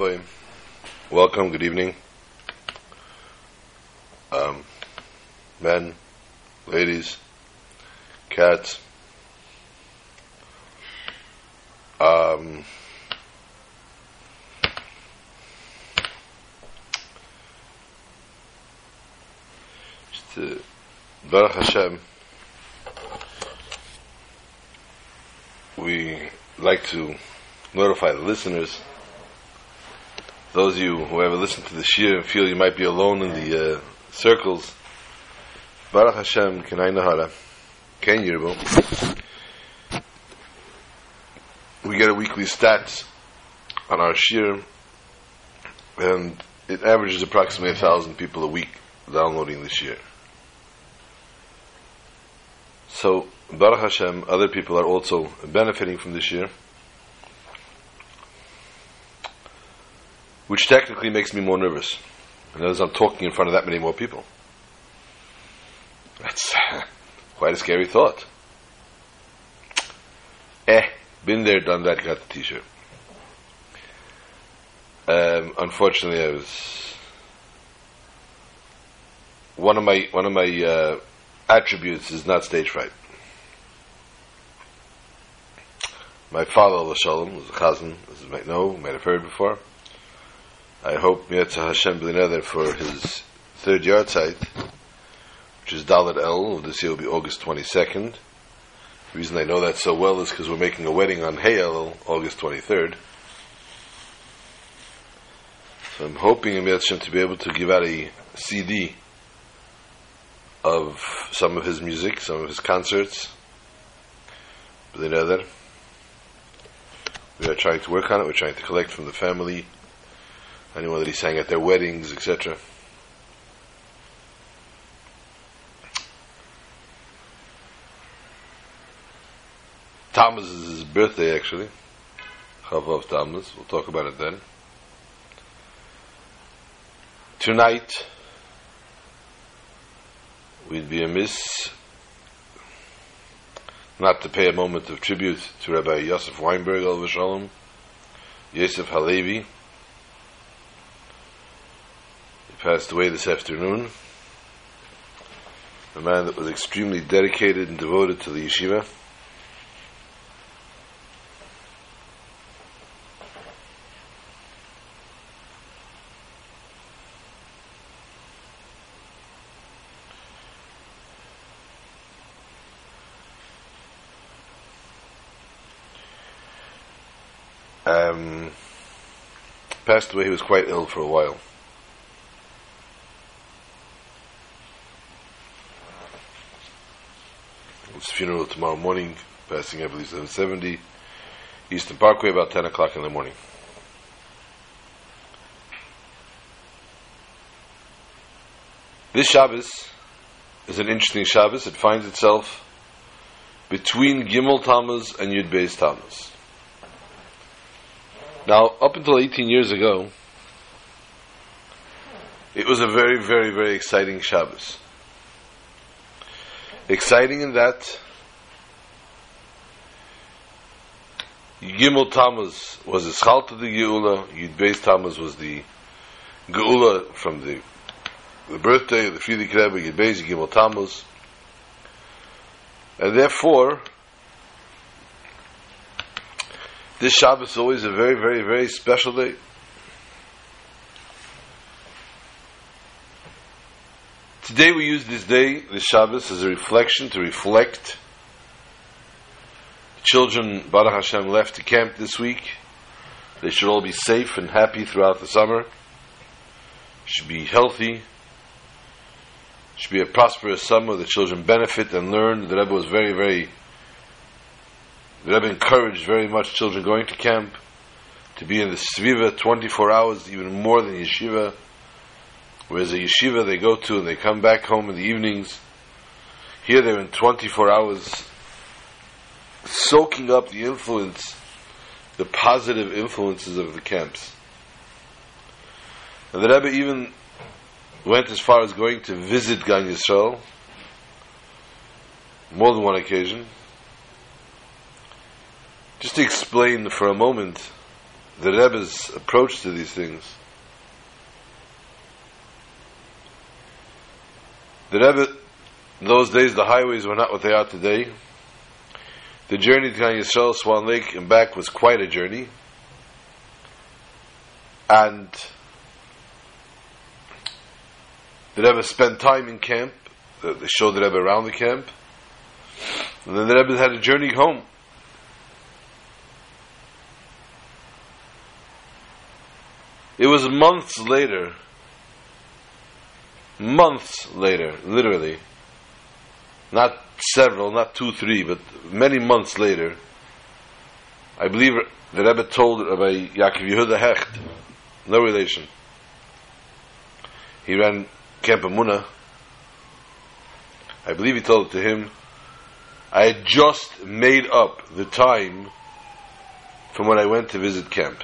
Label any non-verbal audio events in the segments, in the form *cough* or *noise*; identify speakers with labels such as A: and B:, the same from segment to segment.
A: Rabbi. Welcome, good evening. Um, men, ladies, cats. Um, just, uh, Baruch Hashem, we like to notify the listeners, those of you who ever listen to the shiur and feel you might be alone in the uh, circles, Baruch Hashem, Kenai Nahara, Ken Yirbo, we get a weekly stats on our shiur, and it averages approximately a thousand people a week downloading the shiur. So, Baruch Hashem, other people are also benefiting from this year, which technically makes me more nervous. And as I'm talking in front of that many more people. That's *laughs* quite a scary thought. Eh, been there, done that, got the t-shirt. Um, unfortunately, I was one of my one of my uh, attributes is not stage fright. My father, Shalom, was a chazan, as you might know, might have heard before. I hope Miyatzah Hashem B'lineder for his third yahrzeit, which is Daled Elul, this year will be August 22nd. The reason I know that so well is because we're making a wedding on Hey El, August 23rd. So I'm hoping in Hashem to be able to give out a CD of some of his music, some of his concerts. B'lineder. We are trying to work on it. We're trying to collect from the family, anyone that he sang at their weddings, etc. Tammuz is his birthday, actually. Chavav Tammuz. We'll talk about it then. Tonight, we'd be amiss not to pay a moment of tribute to Rabbi Yosef Weinberg, Shalom, Yosef Halevi. He passed away this afternoon. A man that was extremely dedicated and devoted to the yeshiva. um, passed away. He was quite ill for a while. Funeral tomorrow morning, passing I believe 770, Eastern Parkway, about 10 o'clock in the morning. This Shabbos is an interesting Shabbos. It finds itself between Gimel Tammuz and Yud Beis Tammuz. Now, up until 18 years ago, it was a very, very, very exciting Shabbos. Exciting in that Gimel Tammuz was the Schalt of the Geula, Yud Beis Tammuz was the Geula from the the birthday of the Frierdiker Rebbe, Yud Beis Gimel Tammuz. And therefore, this Shabbos is always a very, very, very special day. Today we use this day, this Shabbos, as a reflection to reflect. Children, Baruch Hashem, left to camp this week. They should all be safe and happy throughout the summer. Should be healthy. Should be a prosperous summer. The children benefit and learn. The Rebbe was very, very the Rebbe encouraged very much children going to camp to be in the Sviva 24 hours, even more than yeshiva. Whereas a yeshiva they go to and they come back home in the evenings. Here they're in 24 hours, soaking up the influence, the positive influences of the camps. And the Rebbe even went as far as going to visit Gan Yisrael more than one occasion just to explain for a moment the Rebbe's approach to these things. The Rebbe, in those days, the highways were not what they are today. The journey to Yisrael, Swan Lake, and back was quite a journey. And the Rebbe spent time in camp. They showed the Rebbe around the camp. And then the Rebbe had a journey home. It was months later, months later, literally, not several, not two, three, but many months later, I believe the Rebbe told Rabbi Yaakov Yehuda Hecht, no relation. He ran Camp Emunah. I believe he told it to him. I had just made up the time from when I went to visit camp.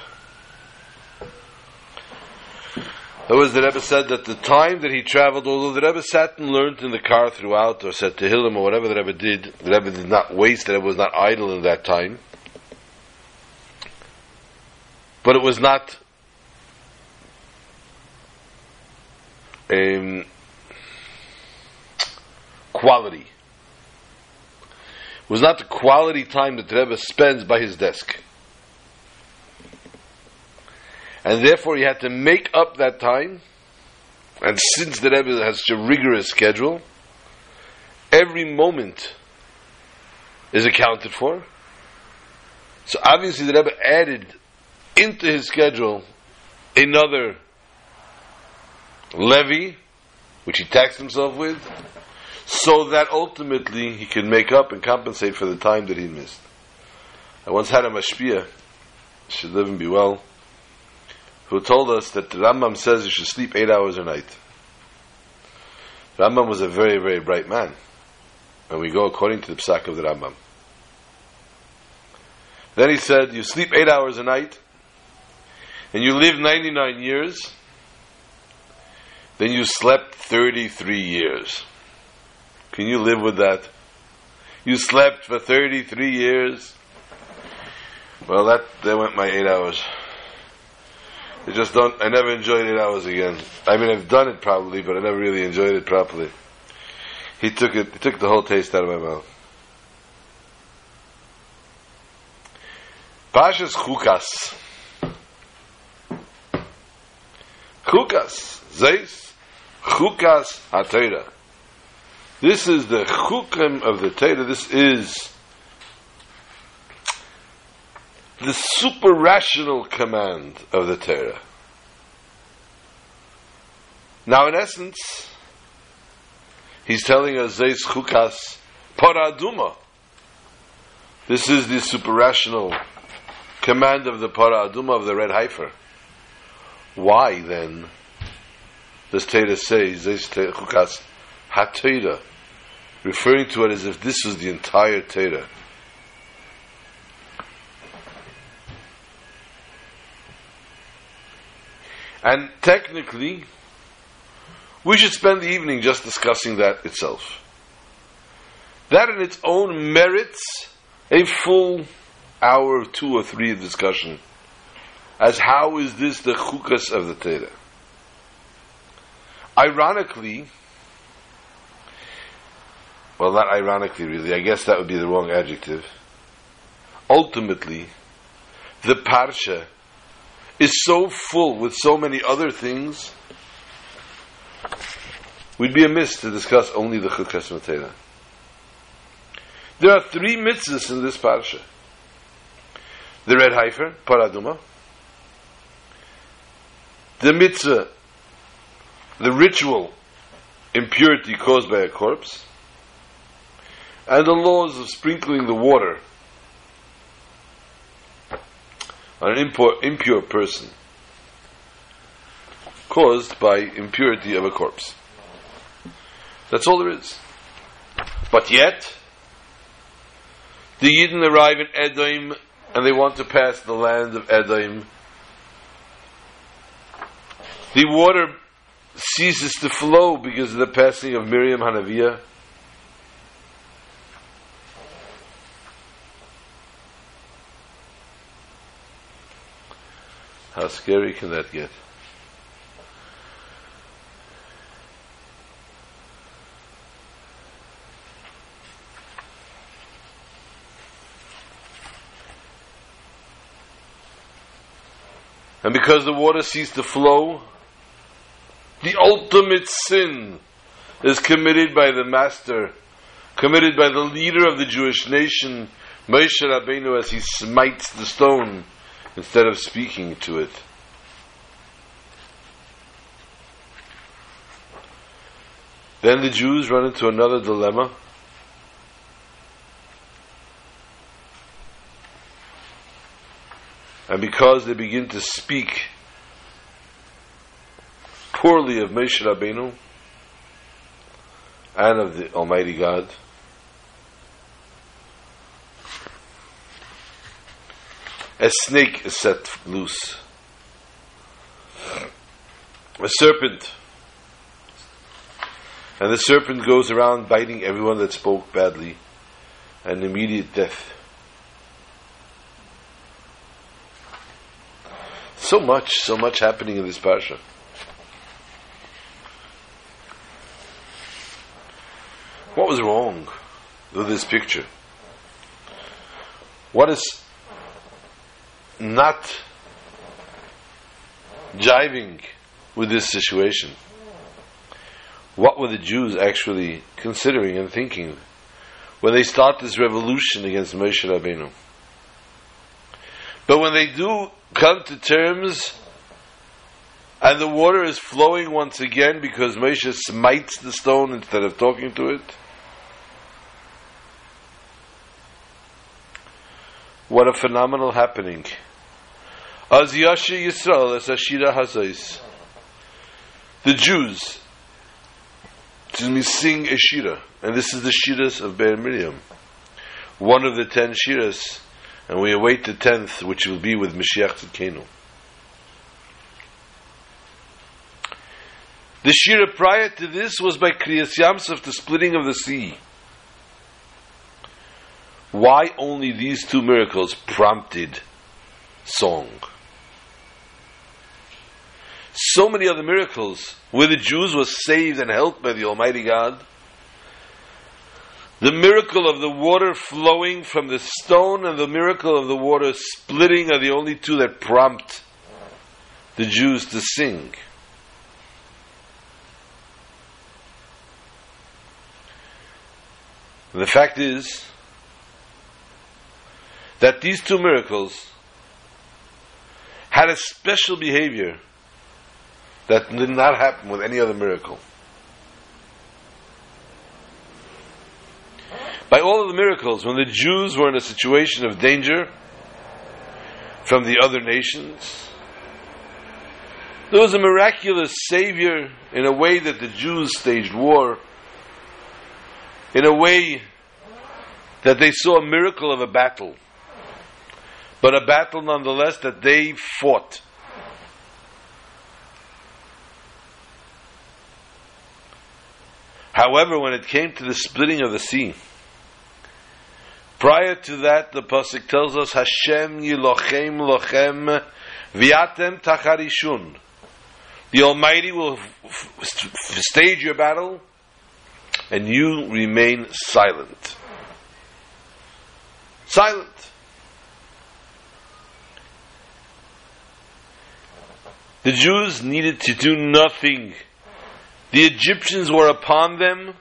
A: Was the Rebbe said that the time that he traveled, although the Rebbe sat and learned in the car throughout, or said Tehillim, or whatever the Rebbe did, the Rebbe did not waste, the Rebbe was not idle in that time. But it was not um, quality. It was not the quality time that the Rebbe spends by his desk. And therefore he had to make up that time. And since the Rebbe has such a rigorous schedule, every moment is accounted for. So obviously the Rebbe added into his schedule another levy, which he taxed himself with, so that ultimately he can make up and compensate for the time that he missed. I once had a mashpia, should live and be well, who told us that the Rambam says you should sleep eight hours a night. Rambam was a very, very bright man. And we go according to the psak of the Rambam. Then he said, you sleep eight hours a night, and you live 99 years, then you slept 33 years. Can you live with that? You slept for 33 years. Well, that, that went my eight hours. I just don't, I never enjoyed eight hours again. I mean, I've done it probably, but I never really enjoyed it properly. He took it, he took the whole taste out of my mouth. Pashas Chukas. Chukas. Zeis. Chukas HaTorah. This is the chukim of the Torah. This is the super rational command of the Torah. Now, in essence, he's telling us Zeis Chukas Parah Adumah. This is the super rational command of the Parah Adumah of the red heifer. Why then does Torah say Zeis Chukas HaTorah, referring to it as if this was the entire Torah. And technically, we should spend the evening just discussing that itself. That in its own merits a full hour, two or three of discussion as how is this the chukas of the Torah. Ironically, well, not ironically, really, I guess that would be the wrong adjective. Ultimately, the Parsha is so full with so many other things, we'd be amiss to discuss only the Chukas Matera. There are three mitzvahs in this Parsha. The red heifer, Parah Adumah. The mitzvah, the ritual impurity caused by a corpse and the laws of sprinkling the water on an impure, impure person caused by impurity of a corpse. That's all there is. But yet, the Yidden arrive in Edom and they want to pass the land of Edom. The water ceases to flow because of the passing of Miriam Hanaviah. Scary can that get? And because the water ceased to flow, the ultimate sin is committed by the master, committed by the leader of the Jewish nation, Moshe Rabbeinu, as he smites the stone instead of speaking to it. Then the Jews run into another dilemma. And because they begin to speak poorly of Moshe Rabbeinu and of the Almighty God, a snake is set loose. A serpent. And the serpent goes around biting everyone that spoke badly, and immediate death. So much, so much happening in this parsha. What was wrong with this picture? What is not jiving with this situation? What were the Jews actually considering and thinking when they start this revolution against Moshe Rabbeinu? But when they do come to terms and the water is flowing once again because Moshe smites the stone instead of talking to it, what a phenomenal happening. Az Yashi Yisrael as Ashira Hazais. The Jews, excuse me, sing a Shira, and this is the Shiras of Be'er Miriam, one of the ten Shiras and we await the tenth, which will be with Mashiach Tzidkenu. The Shira prior to this was by Kriyas Yamsuf, the splitting of the sea. Why only these two miracles prompted song? So many other miracles where the Jews were saved and helped by the Almighty God the miracle of the water flowing from the stone and the miracle of the water splitting are the only two that prompt the Jews to sing. And the fact is that these two miracles had a special behavior that did not happen with any other miracle. by all of the miracles, when the Jews were in a situation of danger from the other nations, there was a miraculous savior in a way that the Jews staged war, in a way that they saw a miracle of a battle, but a battle nonetheless that they fought. However, when it came to the splitting of the sea, Prior to that, the pasuk tells us, "Hashem yilochem lochem viatem tacharishun." The Almighty will stage your battle, and you remain silent. Silent. The Jews needed to do nothing. The Egyptians were upon them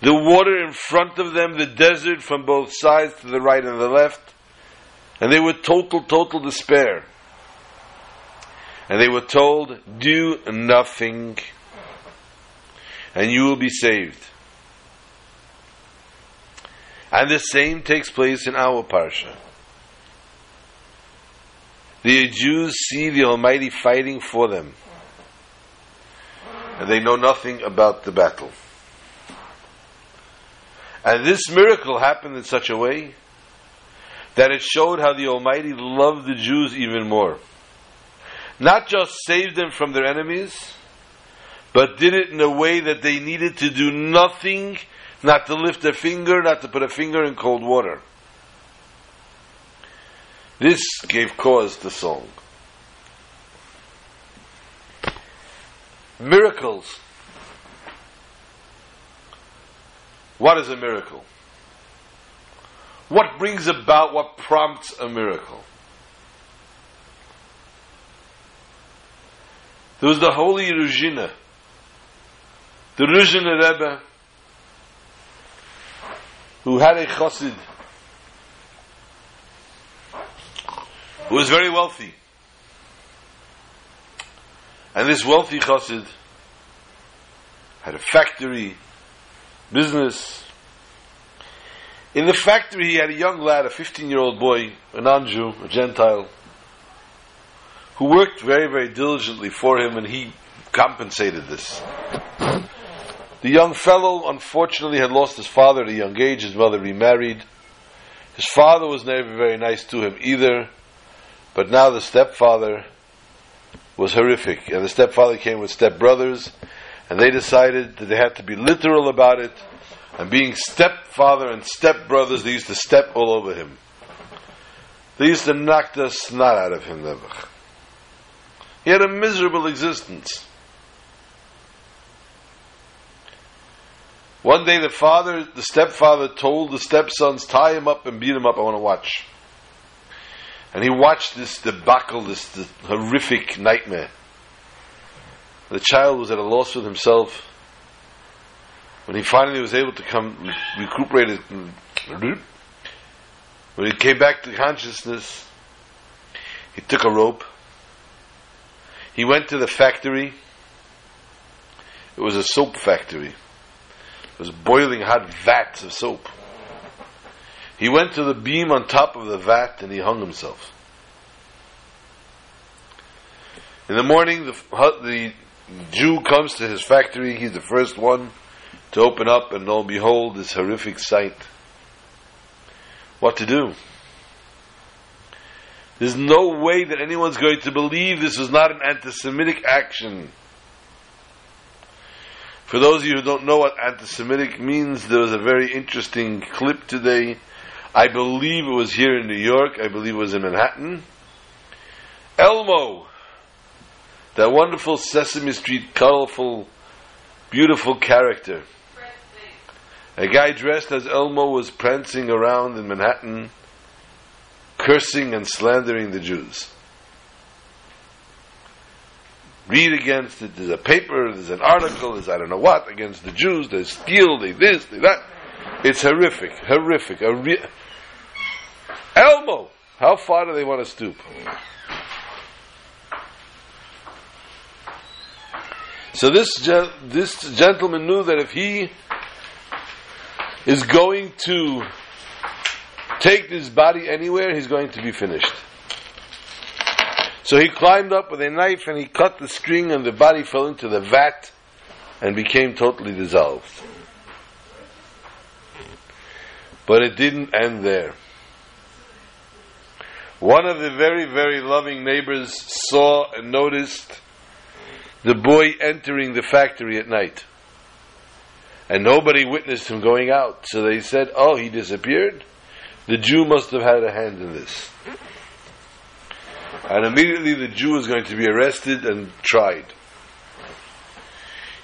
A: the water in front of them, the desert from both sides to the right and the left, and they were total, total despair. And they were told, do nothing, and you will be saved. And the same takes place in our parsha. The Jews see the Almighty fighting for them, and they know nothing about the battle. And this miracle happened in such a way that it showed how the Almighty loved the Jews even more. Not just saved them from their enemies, but did it in a way that they needed to do nothing, not to lift a finger, not to put a finger in cold water. This gave cause to song. Miracles. What is a miracle? What brings about, what prompts a miracle? There was the holy Ruzhina, the Ruzhina Rebbe, who had a chassid, who was very wealthy. And this wealthy chassid had a factory, business. In the factory, he had a young lad, a 15 year old boy, a non Jew, a Gentile, who worked very, very diligently for him, and he compensated this. The young fellow, unfortunately, had lost his father at a young age. His mother remarried. His father was never very nice to him either. But now the stepfather was horrific. And the stepfather came with stepbrothers, and they decided that they had to be literal about it. And being stepfather and stepbrothers, they used to step all over him. They used to knock the snot out of him, Nebuch. He had a miserable existence. One day the father, the stepfather told the stepsons, tie him up and beat him up, I want to watch. And he watched this debacle, this, this horrific nightmare. The child was at a loss with himself. When he finally was able to come, recuperate when he came back to consciousness, he took a rope he went to the factory. It was a soap factory. It was boiling hot vats of soap. He went to the beam on top of the vat and he hung himself. In the morning, the, the Jew comes to his factory. He's the first one to open up, and lo and behold, this horrific sight. What to do? There's no way that anyone's going to believe this was not an anti-Semitic action. For those of you who don't know what anti-Semitic means, there was a very interesting clip today. I believe it was here in New York. I believe it was in Manhattan. Elmo, that wonderful Sesame Street, colorful, beautiful character. A guy dressed as Elmo was prancing around in Manhattan cursing and slandering the Jews. Read against it. There's a paper, there's an article, there's I don't know what against the Jews. They steal, they this, they that. It's horrific, horrific. Re- Elmo, how far do they want to stoop? So this this gentleman knew that if he is going to take this body anywhere, he's going to be finished. So he climbed up with a knife and he cut the string, and the body fell into the vat and became totally dissolved. But it didn't end there. One of the very, very loving neighbors saw and noticed the boy entering the factory at night. And nobody witnessed him going out. So they said, Oh, he disappeared? The Jew must have had a hand in this. And immediately the Jew was going to be arrested and tried.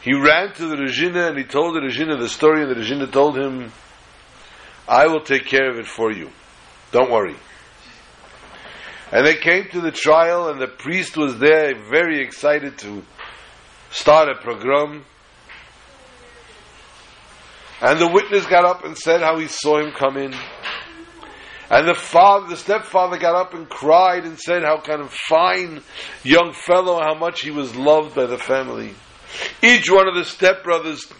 A: He ran to the Rizhina and he told the Rizhina the story, and the Rizhina told him, I will take care of it for you. Don't worry. And they came to the trial, and the priest was there, very excited to start a program. And the witness got up and said how he saw him come in. And the father, the stepfather got up and cried and said how kind of fine young fellow, how much he was loved by the family. Each one of the stepbrothers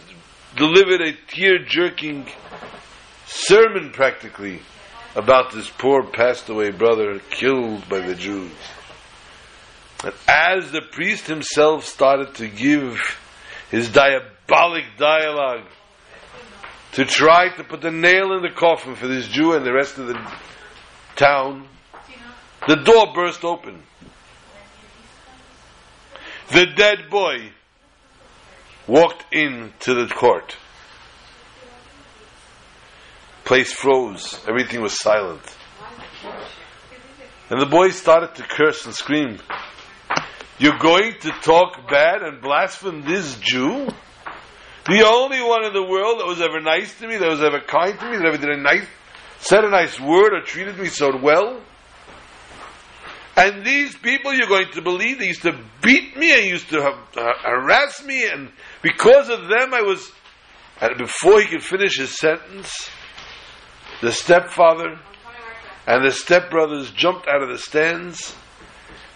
A: delivered a tear jerking sermon practically about this poor passed away brother killed by the Jews. And as the priest himself started to give his diabolic dialogue to try to put the nail in the coffin for this Jew and the rest of the town, the door burst open. The dead boy walked into the court. Place froze. Everything was silent. And the boy started to curse and scream. You're going to talk bad and blaspheme this Jew? The only one in the world that was ever nice to me, that was ever kind to me, that ever did a nice, said a nice word or treated me so well? And these people you're going to believe, they used to beat me and used to harass me, and because of them I was. And before he could finish his sentence, the stepfather and the stepbrothers jumped out of the stands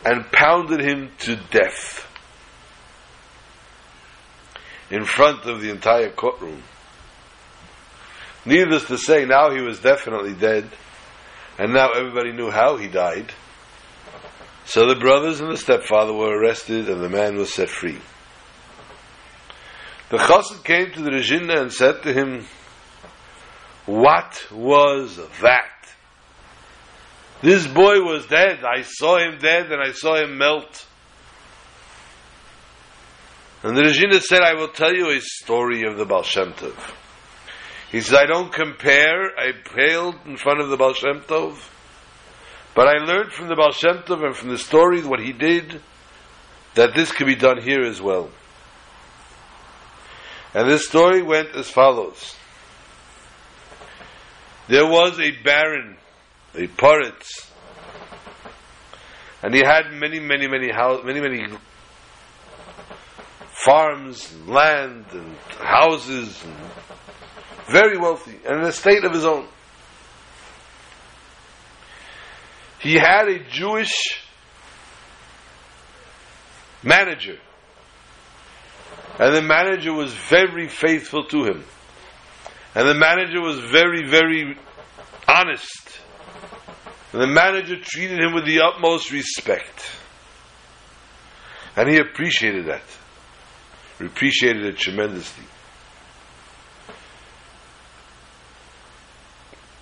A: and pounded him to death in front of the entire courtroom. Needless to say, now he was definitely dead, and now everybody knew how he died. So the brothers and the stepfather were arrested, and the man was set free. The chassid came to the Rizhina and said to him, What was that? This boy was dead. I saw him dead and I saw him melt. And the Rizhina said, I will tell you a story of the Baal Shem Tov. He said, I don't compare. I paled in front of the Baal Shem Tov. But I learned from the Baal Shem Tov and from the stories what he did that this could be done here as well. And this story went as follows. There was a baron, a poritz, and he had many, many, many house, many, many farms, and land, and houses, and very wealthy, and an estate of his own. He had a Jewish manager. And the manager was very faithful to him. And the manager was very, very honest. And the manager treated him with the utmost respect. And he appreciated that. He appreciated it tremendously.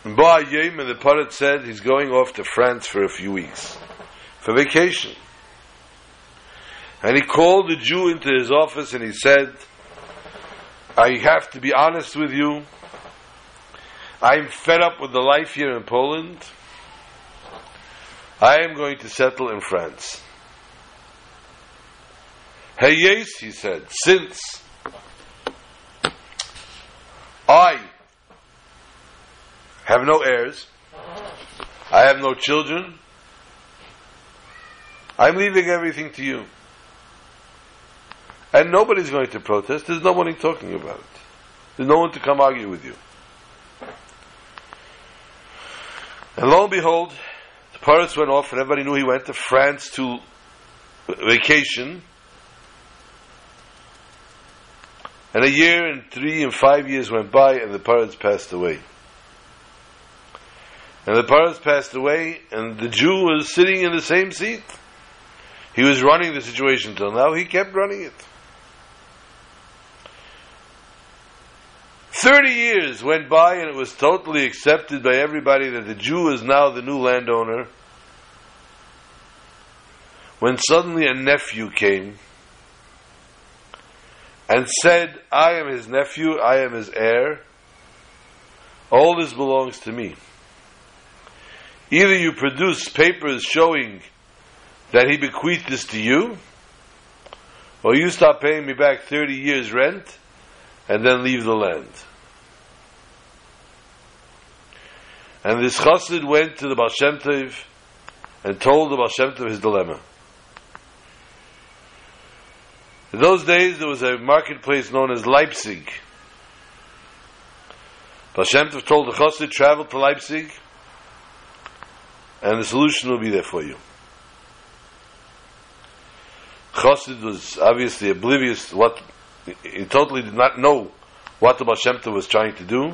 A: And and the poritz said he's going off to France for a few weeks. For vacation. And he called the Jew into his office and he said, I have to be honest with you. I'm fed up with the life here in Poland. I am going to settle in France. Hey, yes, he said, since I have no heirs, I have no children, I'm leaving everything to you. And nobody's going to protest. There's nobody talking about it. There's no one to come argue with you. And lo and behold, the pirates went off, and everybody knew he went to France to vacation. And a year and three and five years went by, and the pirates passed away. And the pirates passed away, and the Jew was sitting in the same seat. He was running the situation till now. He kept running it. Thirty years went by and it was totally accepted by everybody that the Jew is now the new landowner. When suddenly a nephew came and said, I am his nephew, I am his heir, all this belongs to me. Either you produce papers showing that he bequeathed this to you, or you stop paying me back 30 years rent and then leave the land. And this chassid went to the Baal Shem Tov and told the Baal Shem Tov his dilemma. In those days, there was a marketplace known as Leipzig. Baal Shem Tov told the chassid, travel to Leipzig, and the solution will be there for you. Chassid was obviously oblivious to what he totally did not know what the Baal Shem Tov was trying to do.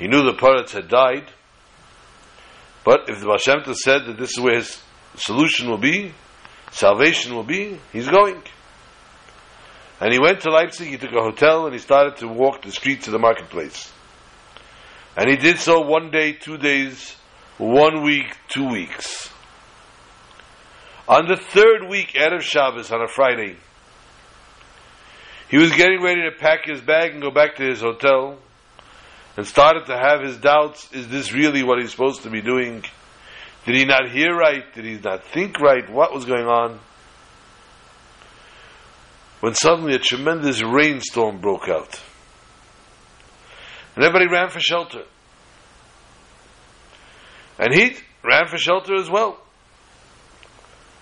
A: He knew the poritz had died, but if the Baal Shem Tov said that this is where his solution will be, salvation will be, he's going. And he went to Leipzig, he took a hotel, and he started to walk the streets of the marketplace. And he did so one day, two days, one week, two weeks. On the third week, Erev Shabbos, on a Friday, he was getting ready to pack his bag and go back to his hotel and started to have his doubts is this really what he's supposed to be doing? Did he not hear right? Did he not think right? What was going on? When suddenly a tremendous rainstorm broke out. And everybody ran for shelter. And he ran for shelter as well.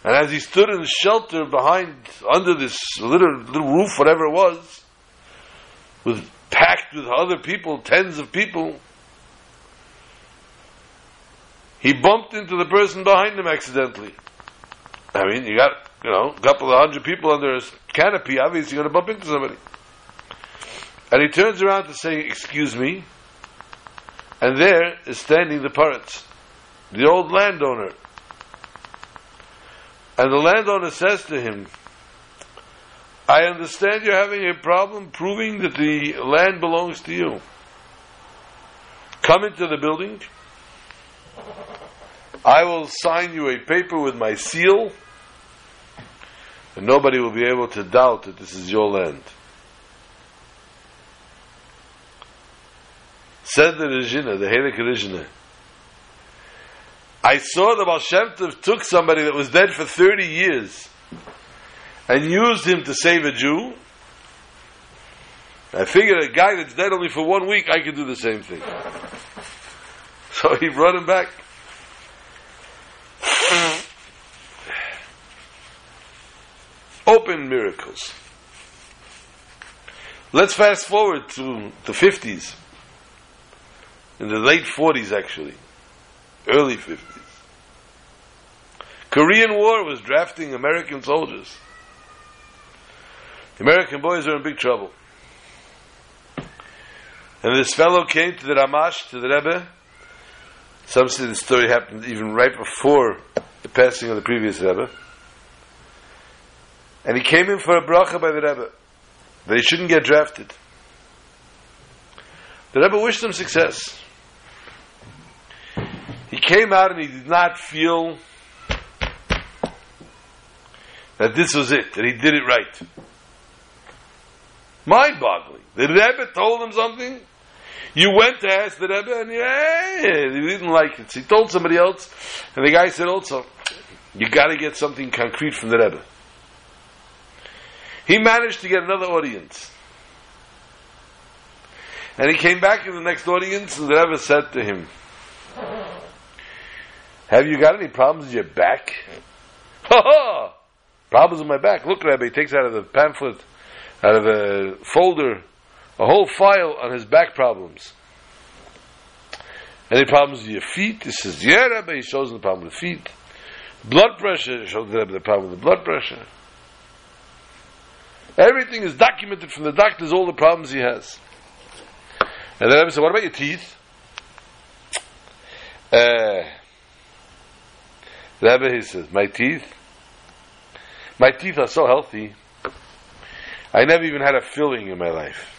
A: And as he stood in the shelter behind, under this little, little roof, whatever it was, with packed with other people, tens of people, he bumped into the person behind him accidentally. I mean, you got, you know, a couple of hundred people under a canopy, obviously you're going to bump into somebody. And he turns around to say, Excuse me. And there is standing the parrots, the old landowner. And the landowner says to him, I understand you're having a problem proving that the land belongs to you. Come into the building. I will sign you a paper with my seal, and nobody will be able to doubt that this is your land. Said the Rizhina, the Helik Rizhina, I saw the Baal Shem Tov took somebody that was dead for 30 years and used him to save a Jew. I figured a guy that's dead only for one week, I could do the same thing. So he brought him back. Open miracles. Let's fast forward to the 50s. In the late 40s, actually. Early 50s. Korean War was drafting American soldiers. The American boys are in big trouble. And this fellow came to the Ramash, to the Rebbe. Some say the story happened even right before the passing of the previous Rebbe. And he came in for a bracha by the Rebbe that he shouldn't get drafted. The Rebbe wished him success. He came out and he did not feel that this was it, that he did it right. Mind boggling. The Rebbe told him something. You went to ask the Rebbe and yeah, he didn't like it. So he told somebody else, and the guy said also, you got to get something concrete from the Rebbe. He managed to get another audience. And he came back in the next audience, and the Rebbe said to him, Have you got any problems with your back? *laughs* Ha ha! Problems with my back. Look, Rebbe, he takes out of the pamphlet, out of a folder, a whole file on his back problems. Any problems with your feet? He says, Yeah, Rebbe, he shows the problem with the feet. Blood pressure, he shows the the problem with the blood pressure. Everything is documented from the doctors, all the problems he has. And the Rebbe said, What about your teeth? Uh, Rebbe, he says, My teeth? My teeth are so healthy. I never even had a filling in my life.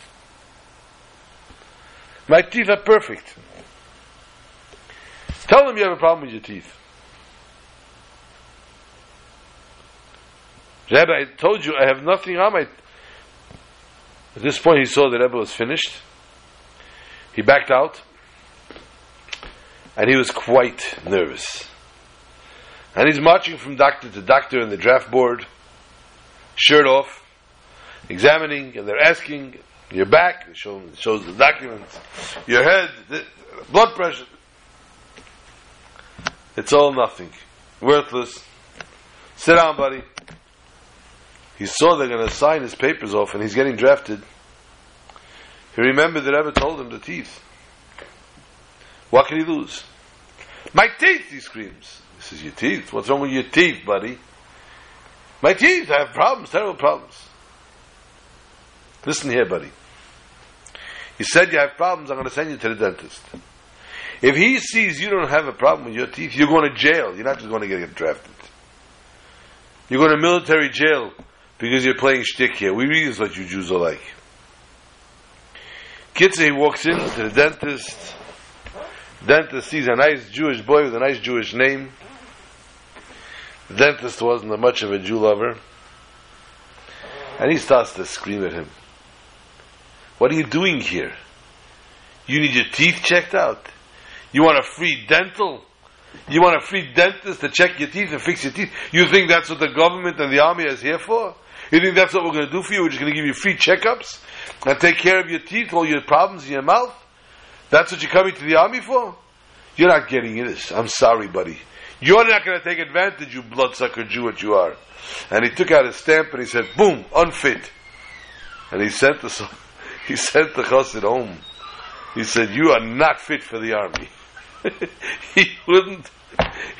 A: My teeth are perfect. Tell them you have a problem with your teeth. Rebbe, I told you I have nothing on my. At this point, he saw that Rebbe was finished. He backed out, and he was quite nervous. And he's marching from doctor to doctor in the draft board, shirt off, examining, and they're asking your back, it shows, the documents, your head, the, blood pressure. It's all nothing. Worthless. Sit down, buddy. He saw they're going to sign his papers off and he's getting drafted. He remembered that Rebbe told him the teeth. What can he lose? My teeth, he screams. He says, Your teeth? What's wrong with your teeth, buddy? My teeth, I have problems, terrible problems. Listen here, buddy. He said you have problems, I'm going to send you to the dentist. If he sees you don't have a problem with your teeth, you're going to jail. You're not just going to get drafted. You're going to military jail because you're playing shtick here. We read what you Jews are like. Kitzer, he walks in to the dentist. Dentist sees a nice Jewish boy with a nice Jewish name. The dentist wasn't much of a Jew lover. And he starts to scream at him. What are you doing here? You need your teeth checked out. You want a free dental? You want a free dentist to check your teeth and fix your teeth? You think that's what the government and the army is here for? You think that's what we're going to do for you? We're just going to give you free checkups and take care of your teeth, all your problems in your mouth? That's what you're coming to the army for? You're not getting this. I'm sorry, buddy. You're not going to take advantage, you bloodsucker Jew, what you are. And he took out his stamp and he said, boom, unfit. And he sent the, he sent the chassid home. He said, you are not fit for the army. *laughs* he wouldn't,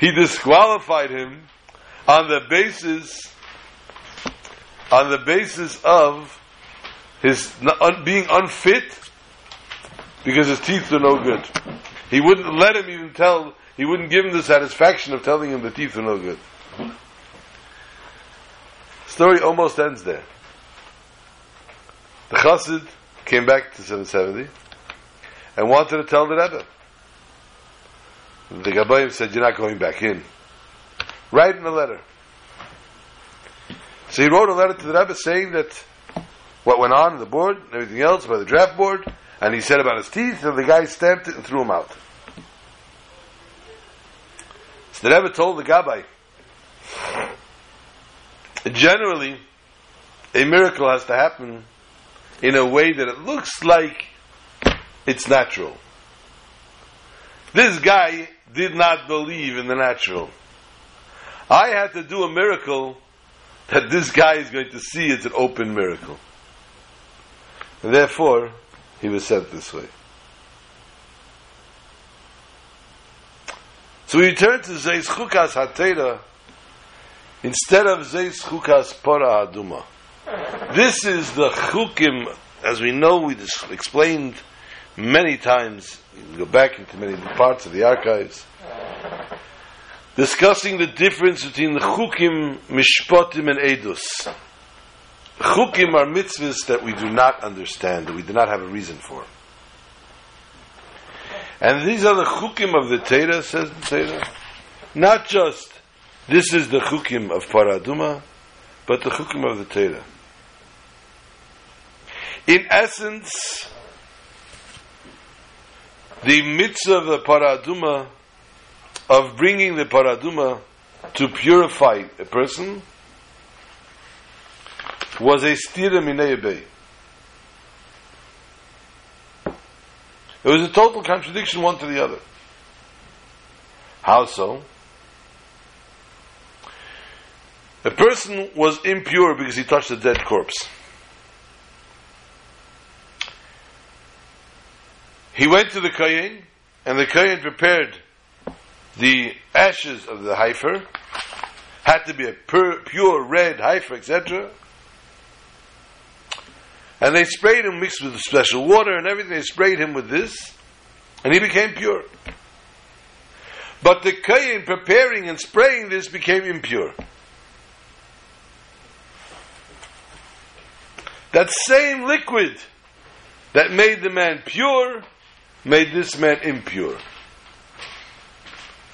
A: he disqualified him on the basis, on the basis of his being unfit because his teeth were no good. He wouldn't let him even tell, he wouldn't give him the satisfaction of telling him the teeth were no good. Story almost ends there. The chassid came back to 770 and wanted to tell the Rebbe. The Gabbayim said, You're not going back in. Write in a letter. So he wrote a letter to the Rebbe saying that what went on in the board and everything else by the draft board, and he said about his teeth, and the guy stamped it and threw him out. So the Rebbe told the Gabbai, generally, a miracle has to happen in a way that it looks like it's natural. This guy did not believe in the natural. I had to do a miracle that this guy is going to see it's an open miracle. And therefore, he was sent this way. So we return to Zeis Chukas HaTorah instead of Zeis Chukas Parah Adumah. This is the Chukim, as we know, we explained many times. You can go back into many parts of the archives. Discussing the difference between the Chukim, Mishpotim, and Edus. Chukim are mitzvahs that we do not understand, that we do not have a reason for. And these are the chukim of the Torah, says the Torah. Not just this is the chukim of Parah Adumah, but the chukim of the Torah. In essence, the mitzvah of the Parah Adumah, of bringing the Parah Adumah to purify a person, was a stira minei bay. It was a total contradiction one to the other. How so? A person was impure because he touched a dead corpse. He went to the Kohen, and the Kohen prepared the ashes of the heifer, had to be a pure, pure red heifer, etc. And they sprayed him mixed with special water and everything. They sprayed him with this, and he became pure. But the Kohen preparing and spraying this became impure. That same liquid that made the man pure made this man impure.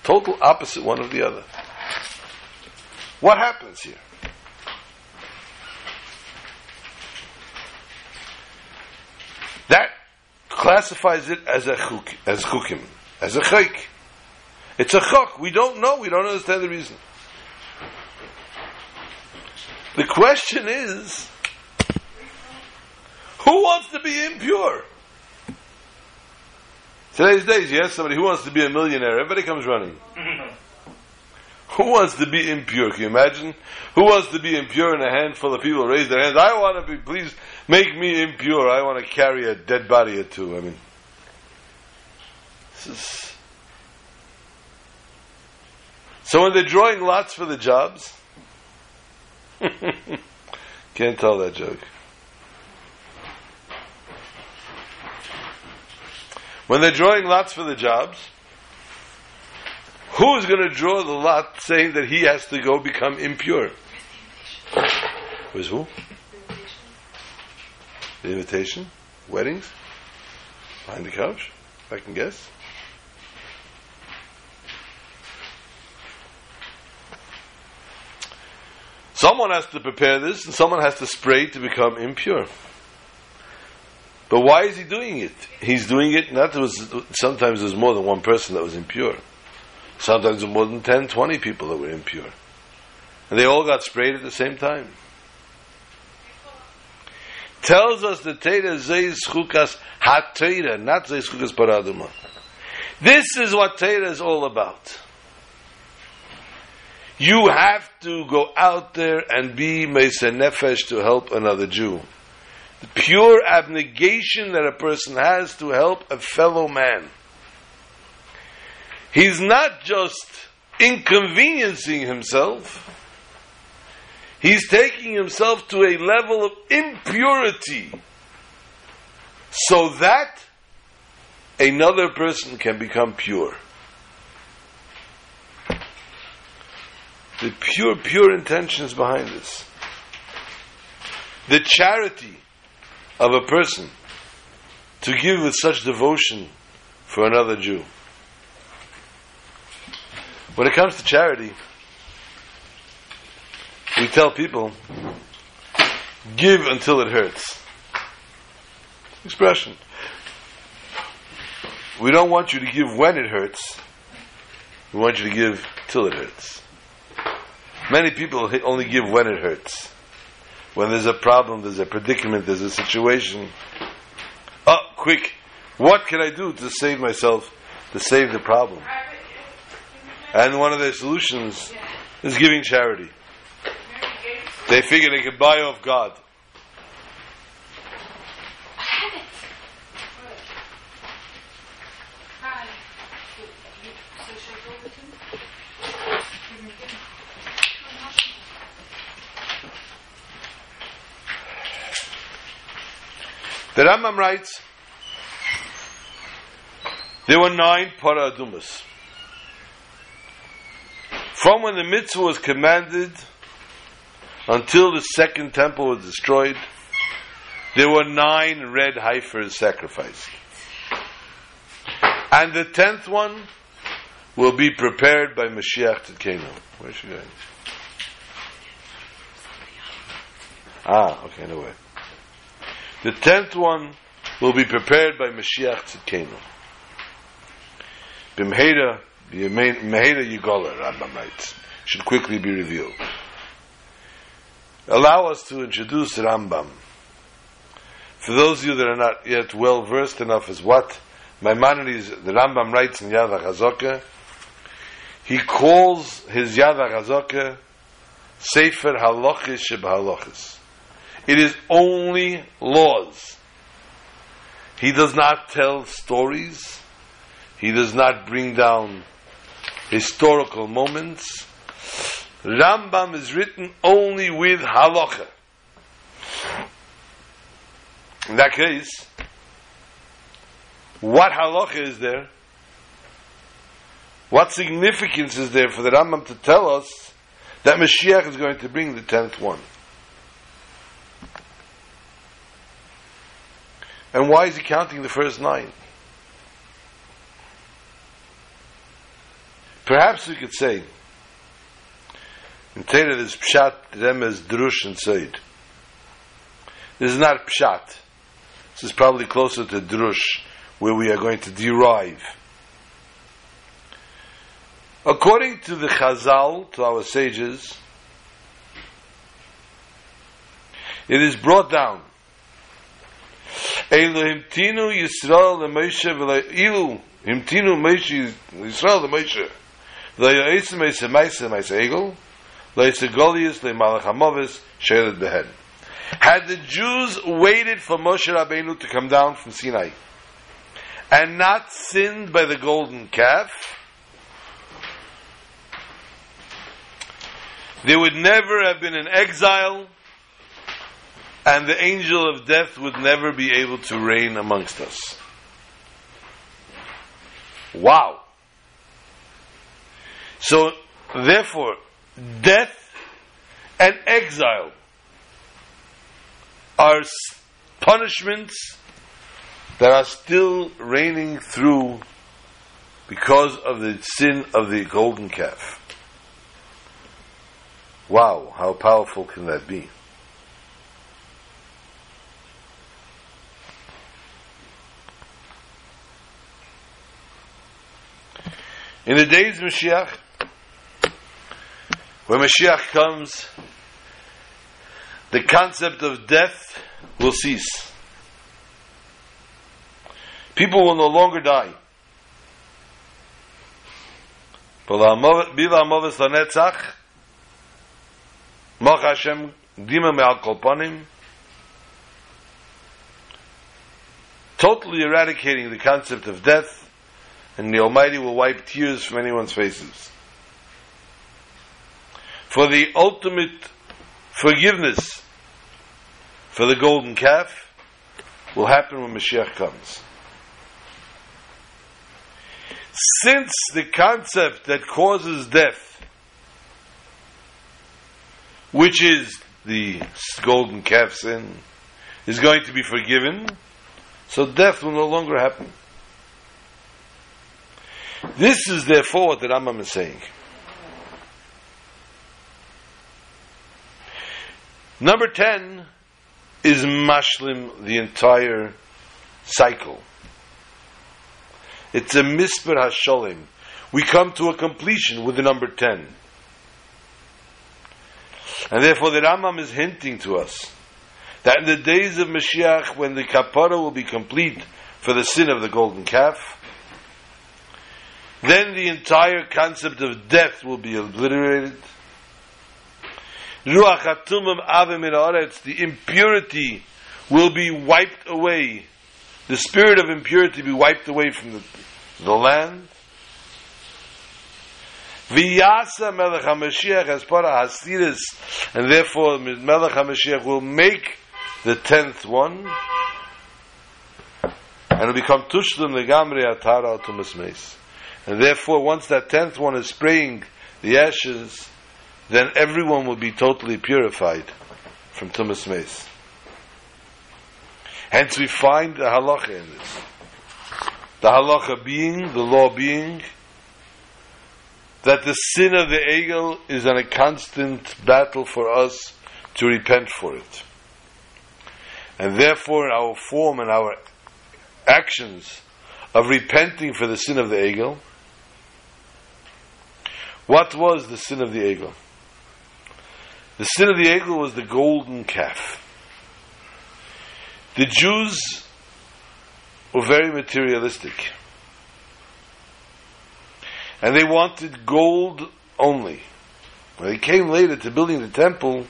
A: Total opposite one of the other. What happens here? That classifies it as a chuk, as chukim, as a chayk. It's a chok. We don't know. We don't understand the reason. The question is, who wants to be impure? Today's days, yes, somebody who wants to be a millionaire, everybody comes running. *laughs* who wants to be impure? Can you imagine? Who wants to be impure? And a handful of people raise their hands. I want to be, please make me impure. I want to carry a dead body or two. I mean, this is. So when they're drawing lots for the jobs, *laughs* can't tell that joke. When they're drawing lots for the jobs, who is going to draw the lot saying that he has to go become impure? Who's who? The invitation? Weddings? Behind the couch? If I can guess. Someone has to prepare this and someone has to spray to become impure. But why is he doing it? He's doing it not there was sometimes there's more than one person that was impure. Sometimes there's more than 10, 20 people that were impure. And they all got sprayed at the same time. Tells us the Teda Zeis Chukas HaTorah, not Zeis Chukas Parah Adumah. This is what Teda is all about. You have to go out there and be Mesa Nefesh to help another Jew. The pure abnegation that a person has to help a fellow man. He's not just inconveniencing himself, he's taking himself to a level of impurity so that another person can become pure. The pure, pure intentions behind this. The charity of a person to give with such devotion for another Jew. When it comes to charity, we tell people, give until it hurts. Expression. We don't want you to give when it hurts. We want you to give till it hurts. Many people only give when it hurts. When there's a problem, there's a predicament, there's a situation. Oh, quick! What can I do to save myself, to save the problem? And one of their solutions is giving charity. They figure they can buy off God. The Rambam writes, there were nine paradumas. From when the mitzvah was commanded until the second temple was destroyed, there were nine red heifers sacrificed. And the tenth one will be prepared by Mashiach Tzidkenu. Where's she going? Ah, okay, no way. The tenth one will be prepared by Mashiach Tzidkenu. B'mheira, b'mheira yigola, Rambam writes, should quickly be revealed. Allow us to introduce Rambam. For those of you that are not yet well versed enough as what Maimonides, the Rambam writes in Yad HaChazoka, he calls his Yad HaChazoka Sefer Halachis Sheb it is only laws. He does not tell stories. He does not bring down historical moments. Rambam is written only with halacha. In that case, what halacha is there? What significance is there for the Rambam to tell us that Mashiach is going to bring the tenth one? And why is he counting the first nine? Perhaps we could say, in Torah there's Pshat, Remez, Drush, and Sod. This is not Pshat. This is probably closer to Drush, where we are going to derive. According to the Chazal, to our sages, it is brought down Eilu himtinu Yisrael leMoshe v'leilu himtinu Moshe Yisrael leMoshe v'leisim eisem eisem eisem egel leisem Goliath le'malach hamovis shered behen. Had the Jews waited for Moshe Rabbeinu to come down from Sinai and not sinned by the golden calf, they would never have been in exile and the angel of death would never be able to reign amongst us. Wow. So, therefore, death and exile are punishments that are still reigning through because of the sin of the golden calf. Wow, how powerful can that be? In the days of Mashiach, when Mashiach comes, the concept of death will cease. People will no longer die. Totally eradicating the concept of death, and the Almighty will wipe tears from anyone's faces. For the ultimate forgiveness for the golden calf will happen when Mashiach comes. Since the concept that causes death, which is the golden calf sin, is going to be forgiven, so death will no longer happen. This is therefore what the Rambam is saying. Number 10 is mashlim the entire cycle. It's a misper hasholim. We come to a completion with the number 10. And therefore the Rambam is hinting to us that in the days of Mashiach, when the kapara will be complete for the sin of the golden calf, then the entire concept of death will be obliterated. Ruach hatumim avim the impurity will be wiped away. The spirit of impurity be wiped away from the, the land. V'yasa Melech HaMashiach as part of Hasiris, and therefore Melech HaMashiach will make the tenth one, and it'll become Tushlim Legamri Atara Tumas Meis. And therefore, once that tenth one is spraying the ashes, then everyone will be totally purified from Tumas Meis. Hence we find the halacha in this. The halacha being, the law being, that the sin of the egel is on a constant battle for us to repent for it. And therefore, in our form and our actions of repenting for the sin of the Egel, what was the sin of the Egel? The sin of the Egel was the golden calf. The Jews were very materialistic. And they wanted gold only. When they came later to building the temple,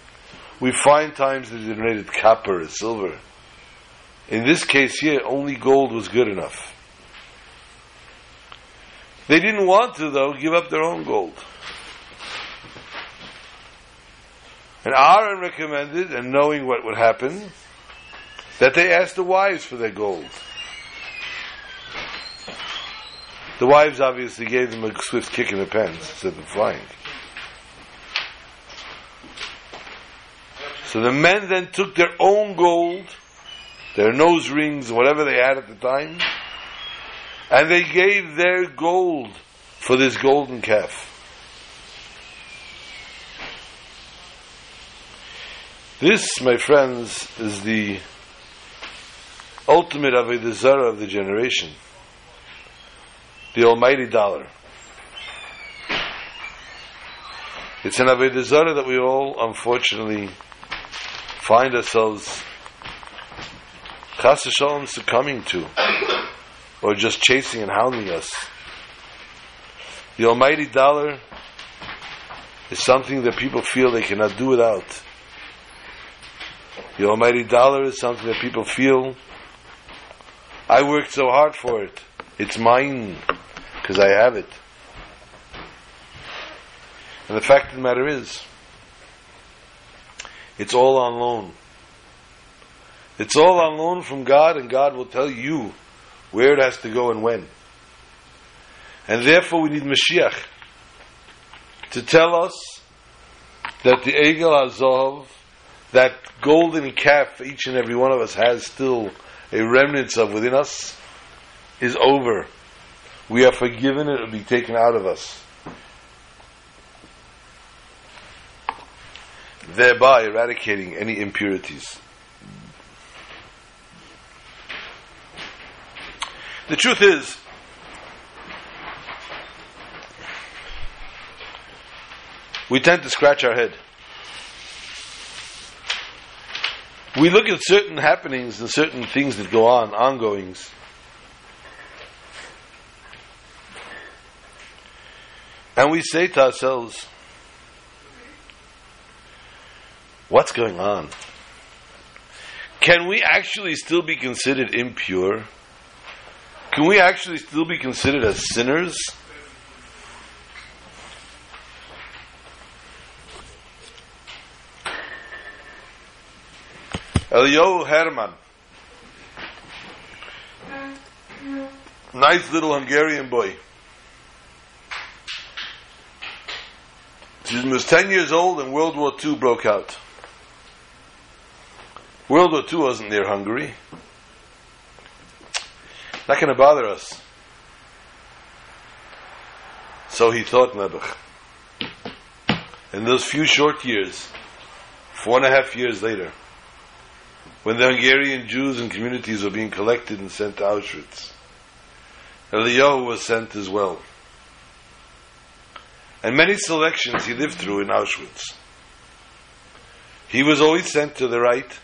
A: we find times they donated copper silver. In this case here, only gold was good enough. They didn't want to, though, give up their own gold. And Aaron recommended, and knowing what would happen, that they asked the wives for their gold. The wives obviously gave them a swift kick in the pants instead of flying. So the men then took their own gold, their nose rings, whatever they had at the time, and they gave their gold for this golden calf. This, my friends, is the ultimate Avodah Zarah of the generation. The almighty dollar. It's an Avodah Zarah that we all, unfortunately, find ourselves chas succumbing to, or just chasing and hounding us. The almighty dollar is something that people feel they cannot do without. The almighty dollar is something that people feel, I worked so hard for it. It's mine, because I have it. And the fact of the matter is, it's all on loan. It's all on loan from God, and God will tell you where it has to go and when. And therefore, we need Mashiach to tell us that the Egel HaZahav, that golden calf each and every one of us has still a remnant of within us, is over. We are forgiven, it will be taken out of us. thereby eradicating any impurities. The truth is we tend to scratch our head. We look at certain happenings and certain things that go on, ongoings. And we say to ourselves, what's going on? Can we actually still be considered impure? Can we actually still be considered as sinners? Elio Herman. Nice little Hungarian boy. He was 10 years old and World War II broke out. World War II wasn't near Hungary. Not going to bother us. So he thought Nebuch. In those few short years, four and a half years later, when the Hungarian Jews and communities were being collected and sent to Auschwitz, Eliyahu was sent as well. And many selections he lived through in Auschwitz. He was always sent to the right.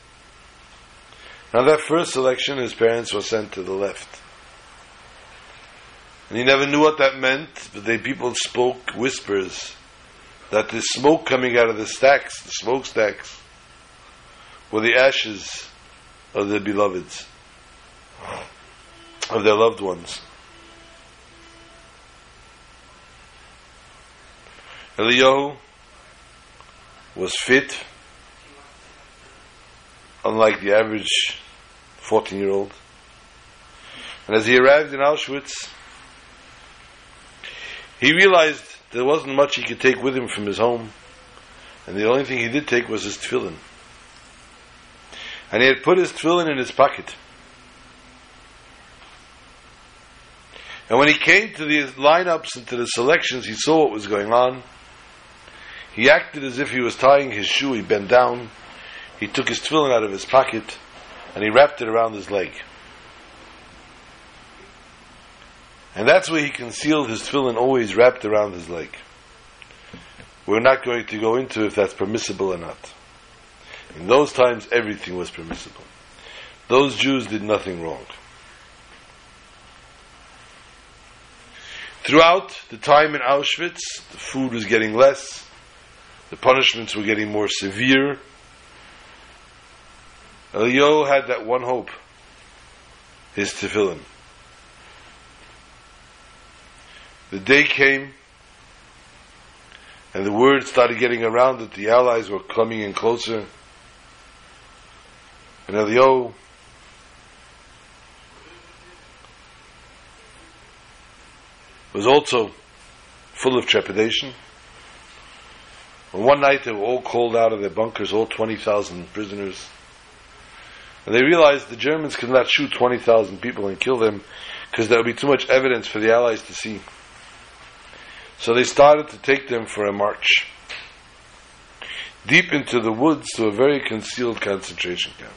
A: Now that first selection, his parents were sent to the left. And he never knew what that meant, but they people spoke whispers that the smoke coming out of the stacks, the smokestacks, were the ashes of their beloveds, of their loved ones. Eliyahu was fit, unlike the average 14 year old. And as he arrived in Auschwitz, he realized there wasn't much he could take with him from his home, and the only thing he did take was his tefillin. And he had put his tefillin in his pocket. And when he came to the lineups and to the selections, he saw what was going on. He acted as if he was tying his shoe. He bent down. He took his tefillin out of his pocket and he wrapped it around his leg. And that's where he concealed his tefillin, always wrapped around his leg. We're not going to go into if that's permissible or not. In those times, everything was permissible. Those Jews did nothing wrong. Throughout the time in Auschwitz, the food was getting less, the punishments were getting more severe. Elio had that one hope, his tefillin. The day came, and the word started getting around that the Allies were coming in closer. And Elio was also full of trepidation. And one night they were all called out of their bunkers, all 20,000 prisoners. And they realized the Germans could not shoot 20,000 people and kill them because there would be too much evidence for the Allies to see. So they started to take them for a march deep into the woods to a very concealed concentration camp.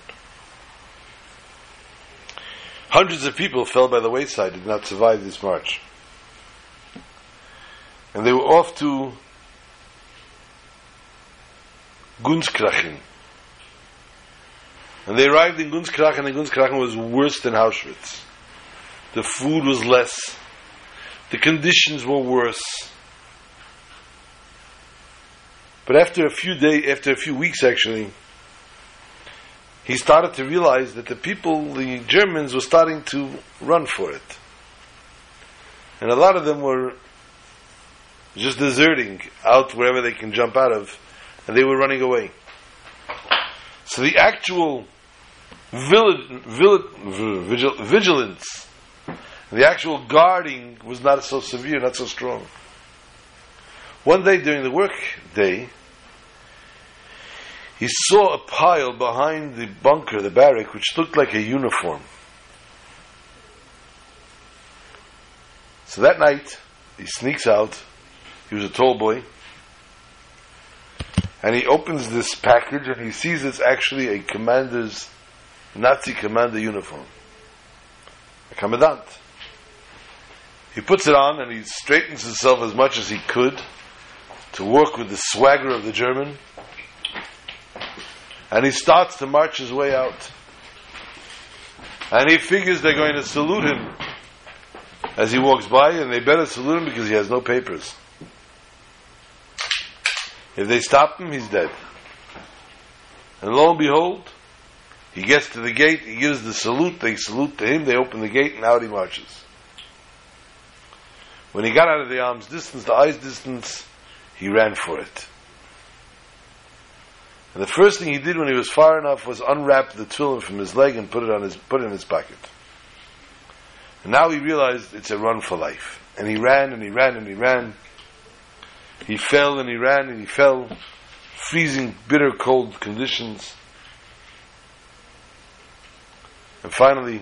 A: Hundreds of people fell by the wayside, did not survive this march. And they were off to Gunskirchen. And they arrived in Gunskirchen, and Gunskirchen was worse than Auschwitz. The food was less. The conditions were worse. But after a few days, after a few weeks actually, he started to realize that the people, the Germans, were starting to run for it. And a lot of them were just deserting out wherever they can jump out of and they were running away. So the actual vigilance, the actual guarding was not so severe, not so strong. One day during the work day, he saw a pile behind the bunker, the barrack, which looked like a uniform. So that night, he sneaks out. He was a tall boy and he opens this package and he sees it's actually a commander's Nazi commander uniform, a commandant. He puts it on and he straightens himself as much as he could, to work with the swagger of the German. And he starts to march his way out. And he figures they're going to salute him as he walks by, and they better salute him because he has no papers. If they stop him, he's dead. And lo and behold, he gets to the gate, he gives the salute, they salute to him, they open the gate, and out he marches. When he got out of the arm's distance, the eye's distance, he ran for it. And the first thing he did when he was far enough was unwrap the tefillin from his leg and put it on his put it in his pocket. And now he realized it's a run for life. And he ran and he ran and he ran. He fell and he ran and he fell, freezing, bitter, cold conditions. And finally,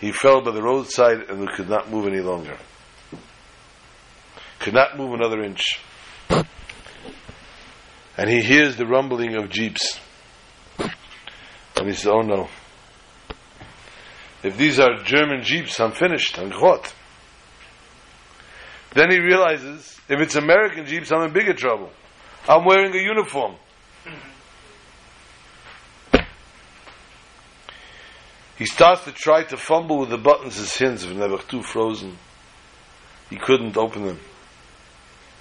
A: he fell by the roadside and could not move any longer. Could not move another inch. And he hears the rumbling of jeeps. And he says, Oh no. If these are German jeeps, I'm finished. I'm caught. Then he realizes, if it's American jeeps, I'm in bigger trouble. I'm wearing a uniform. He starts to try to fumble with the buttons his hands have never too frozen. He couldn't open them.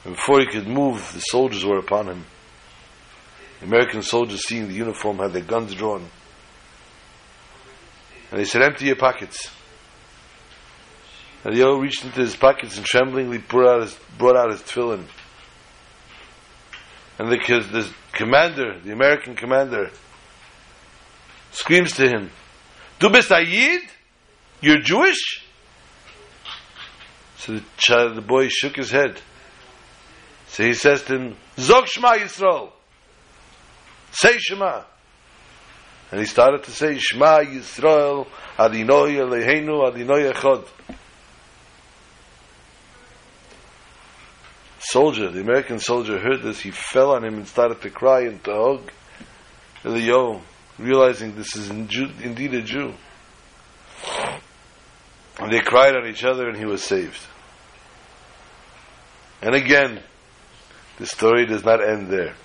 A: And before he could move, the soldiers were upon him. The American soldiers, seeing the uniform, had their guns drawn. And they said, Empty your pockets. And Eliyahu reached into his pockets and tremblingly brought out his, brought out his tefillin. And because the commander, the American commander, screams to him, Du bist? You're Jewish? So the child, the boy shook his head. So he says to him, Zog Shema Yisrael. Say Shema. And he started to say, Shema Yisrael, Adinoi Eloheinu, Adinoi Echad. Soldier, the American soldier heard this, he fell on him and started to cry and to hug Eliyahu realizing this is indeed a Jew. And they cried on each other and he was saved. And again, the story does not end there.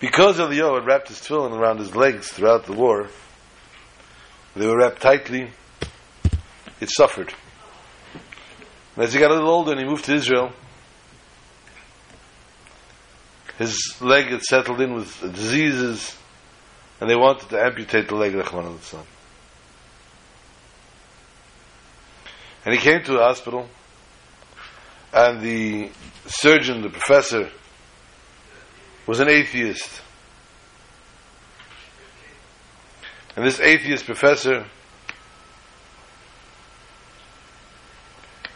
A: Because Eliyahu had wrapped his tefillin around his legs throughout the war, they were wrapped tightly, it suffered. And as he got a little older and he moved to Israel, his leg had settled in with diseases, and they wanted to amputate the leg, of Rahman al And he came to the hospital, and the surgeon, the professor, was an atheist. And this atheist professor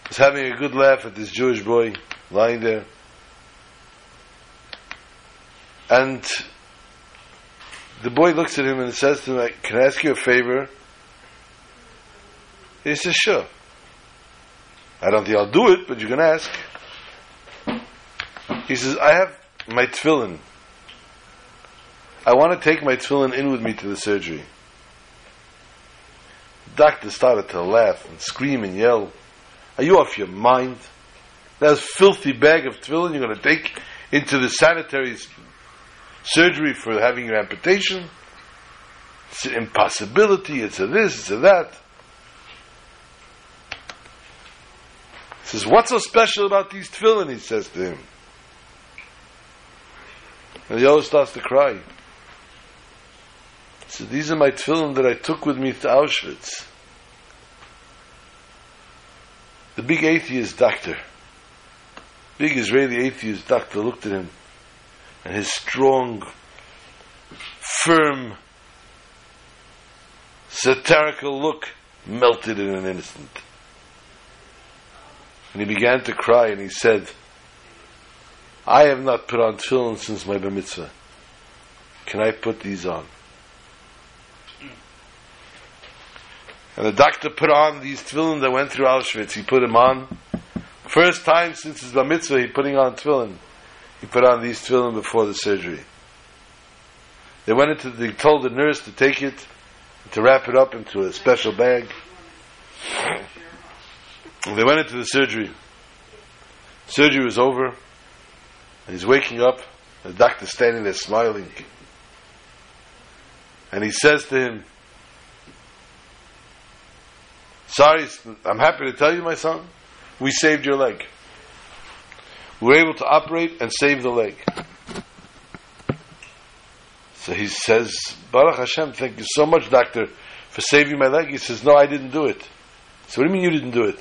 A: was having a good laugh at this Jewish boy lying there. And the boy looks at him and says to him, Can I ask you a favor? He says, Sure. I don't think I'll do it, but you can ask. He says, I have my tefillin. I want to take my tefillin in with me to the surgery. The doctor started to laugh and scream and yell. Are you off your mind? That filthy bag of tefillin you're going to take into the sanitary surgery for having your amputation. It's an impossibility. It's a this, it's a that. He says, What's so special about these tefillin? He says to him. And he always starts to cry. He These are my tefillin that I took with me to Auschwitz. The big atheist doctor, big Israeli atheist doctor looked at him and his strong, firm, satirical look melted in an instant. And he began to cry and he said, I have not put on tefillin since my bar mitzvah. Can I put these on? And the doctor put on these tefillin that went through Auschwitz. He put them on. First time since his bar mitzvah, he putting on tefillin. He put on these tefillin before the surgery. They went into, The, they told the nurse to take it, to wrap it up into a special bag. They went into the surgery. Surgery was over, and he's waking up, the doctor's standing there smiling. And he says to him, Sorry, I'm happy to tell you, my son, we saved your leg. We were able to operate and save the leg. So he says, Baruch Hashem, thank you so much, doctor, for saving my leg. He says, No, I didn't do it. So what do you mean you didn't do it?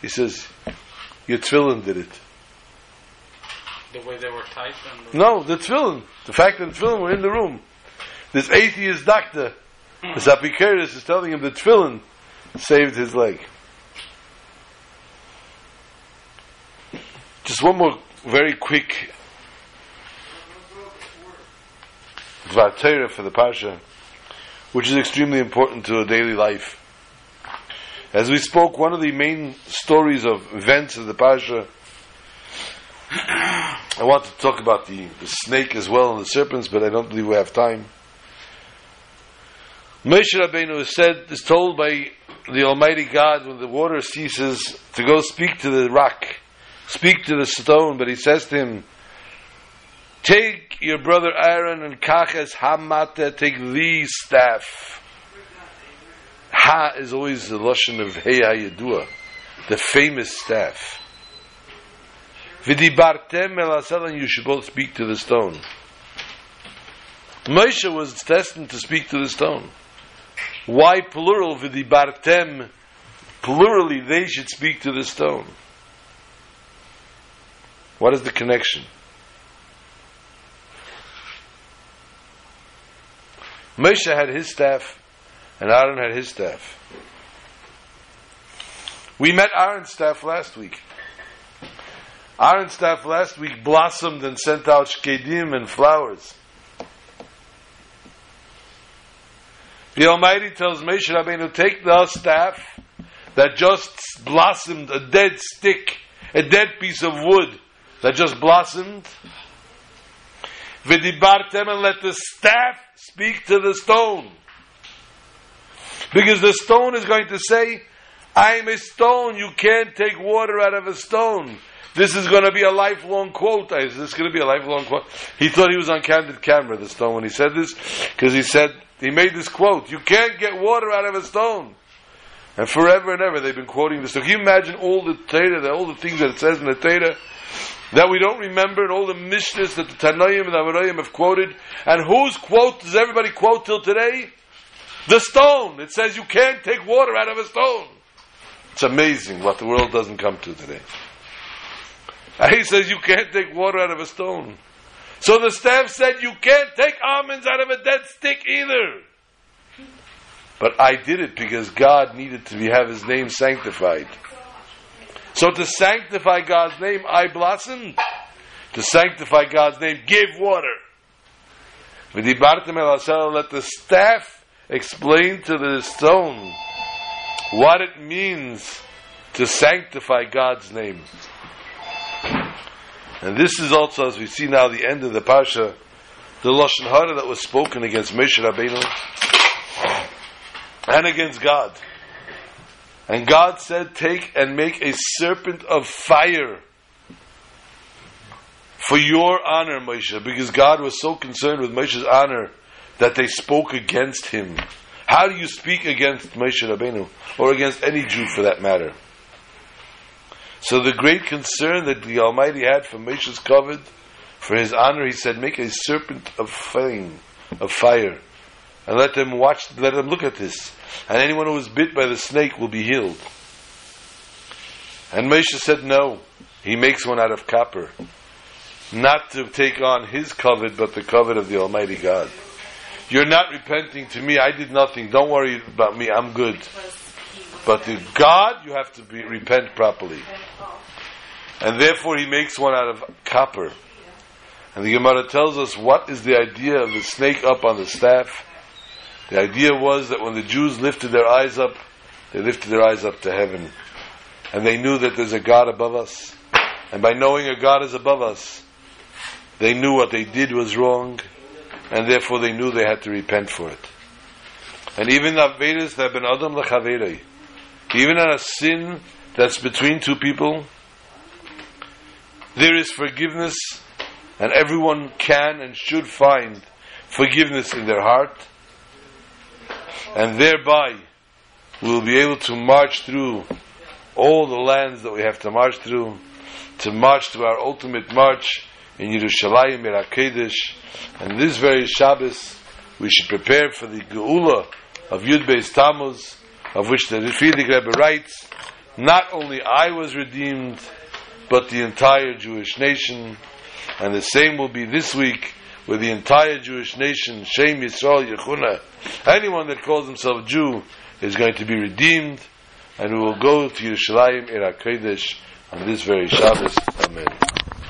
A: He says, Your tefillin did it.
B: The way they were typed and the
A: No, the tefillin. The fact that the tefillin were in the room. This atheist doctor, this Apicurus, is telling him the tefillin saved his leg. Just one more very quick Dvar for the Parsha, which is extremely important to a daily life. As we spoke, one of the main stories of events of the Parsha, I want to talk about the, the snake as well and the serpents, but I don't believe we have time. Moshe Rabbeinu is said, is told by the Almighty God when the water ceases to go speak to the rock, speak to the stone, but he says to him, Take your brother Aaron and Kaches Hamata, take the staff. Ha is always the Lashon of Hey Hayadua, the famous staff. Vidibartem el and you should both speak to the stone. Moshe was destined to speak to the stone. Why plural vidibartem? Plurally, they should speak to the stone. What is the connection? Moshe had his staff, and Aaron had his staff. We met Aaron's staff last week. Aaron's staff last week blossomed and sent out shkedim and flowers. The Almighty tells Moshe Rabbeinu, take the staff that just blossomed, a dead stick, a dead piece of wood that just blossomed, Vidibartem and let the staff speak to the stone. Because the stone is going to say, I'm a stone, you can't take water out of a stone. This is going to be a lifelong quote. Is this going to be a lifelong quote? He thought he was on candid camera, the stone, when he said this, because he said, he made this quote, you can't get water out of a stone. And forever and ever they've been quoting this. So can you imagine all the Torah, all the things that it says in the Torah, that we don't remember and all the Mishnahs that the Tanoim and the Amoraim have quoted. And whose quote does everybody quote till today? The stone. It says you can't take water out of a stone. It's amazing what the world doesn't come to today. *laughs* He says you can't take water out of a stone. So the staff said you can't take almonds out of a dead stick either. But I did it because God needed to be, have His name sanctified. So to sanctify God's name, I blossomed. To sanctify God's name, give water. Let the staff explain to the stone what it means to sanctify God's name. And this is also, as we see now, the end of the Parsha, the Lashon Hara that was spoken against Moshe Rabbeinu and against God. And God said, Take and make a serpent of fire for your honor, Moshe, because God was so concerned with Moshe's honor that they spoke against him. How do you speak against Moshe Rabbeinu, or against any Jew for that matter? So the great concern that the Almighty had for Moshe's covered, for his honor, he said, make a serpent of flame, of fire, and let them watch, let them look at this and anyone who is bit by the snake will be healed. And Moshe said, No, he makes one out of copper, not to take on his covet, but the covet of the Almighty God. You're not repenting to me. I did nothing. Don't worry about me. I'm good. But to God, you have to be, repent properly. And therefore, he makes one out of copper. And the Gemara tells us what is the idea of the snake up on the staff. The idea was that when the Jews lifted their eyes up, they lifted their eyes up to heaven. And they knew that there's a God above us. And by knowing a God is above us, they knew what they did was wrong, and therefore they knew they had to repent for it. And even Vedas that been Adam Lechaverei, even on a sin that's between two people, there is forgiveness, and everyone can and should find forgiveness in their heart, and thereby we will be able to march through all the lands that we have to march through, to march to our ultimate march in Yerushalayim, Mirakedesh, and this very Shabbos we should prepare for the Geula of Yud Beis Tammuz, of which the Frierdiker Rebbe writes, not only I was redeemed, but the entire Jewish nation, and the same will be this week with the entire Jewish nation, Shem Yisrael Yechuna. Anyone that calls himself Jew is going to be redeemed, and we will go to Yerushalayim, Ir on this very Shabbos. Amen.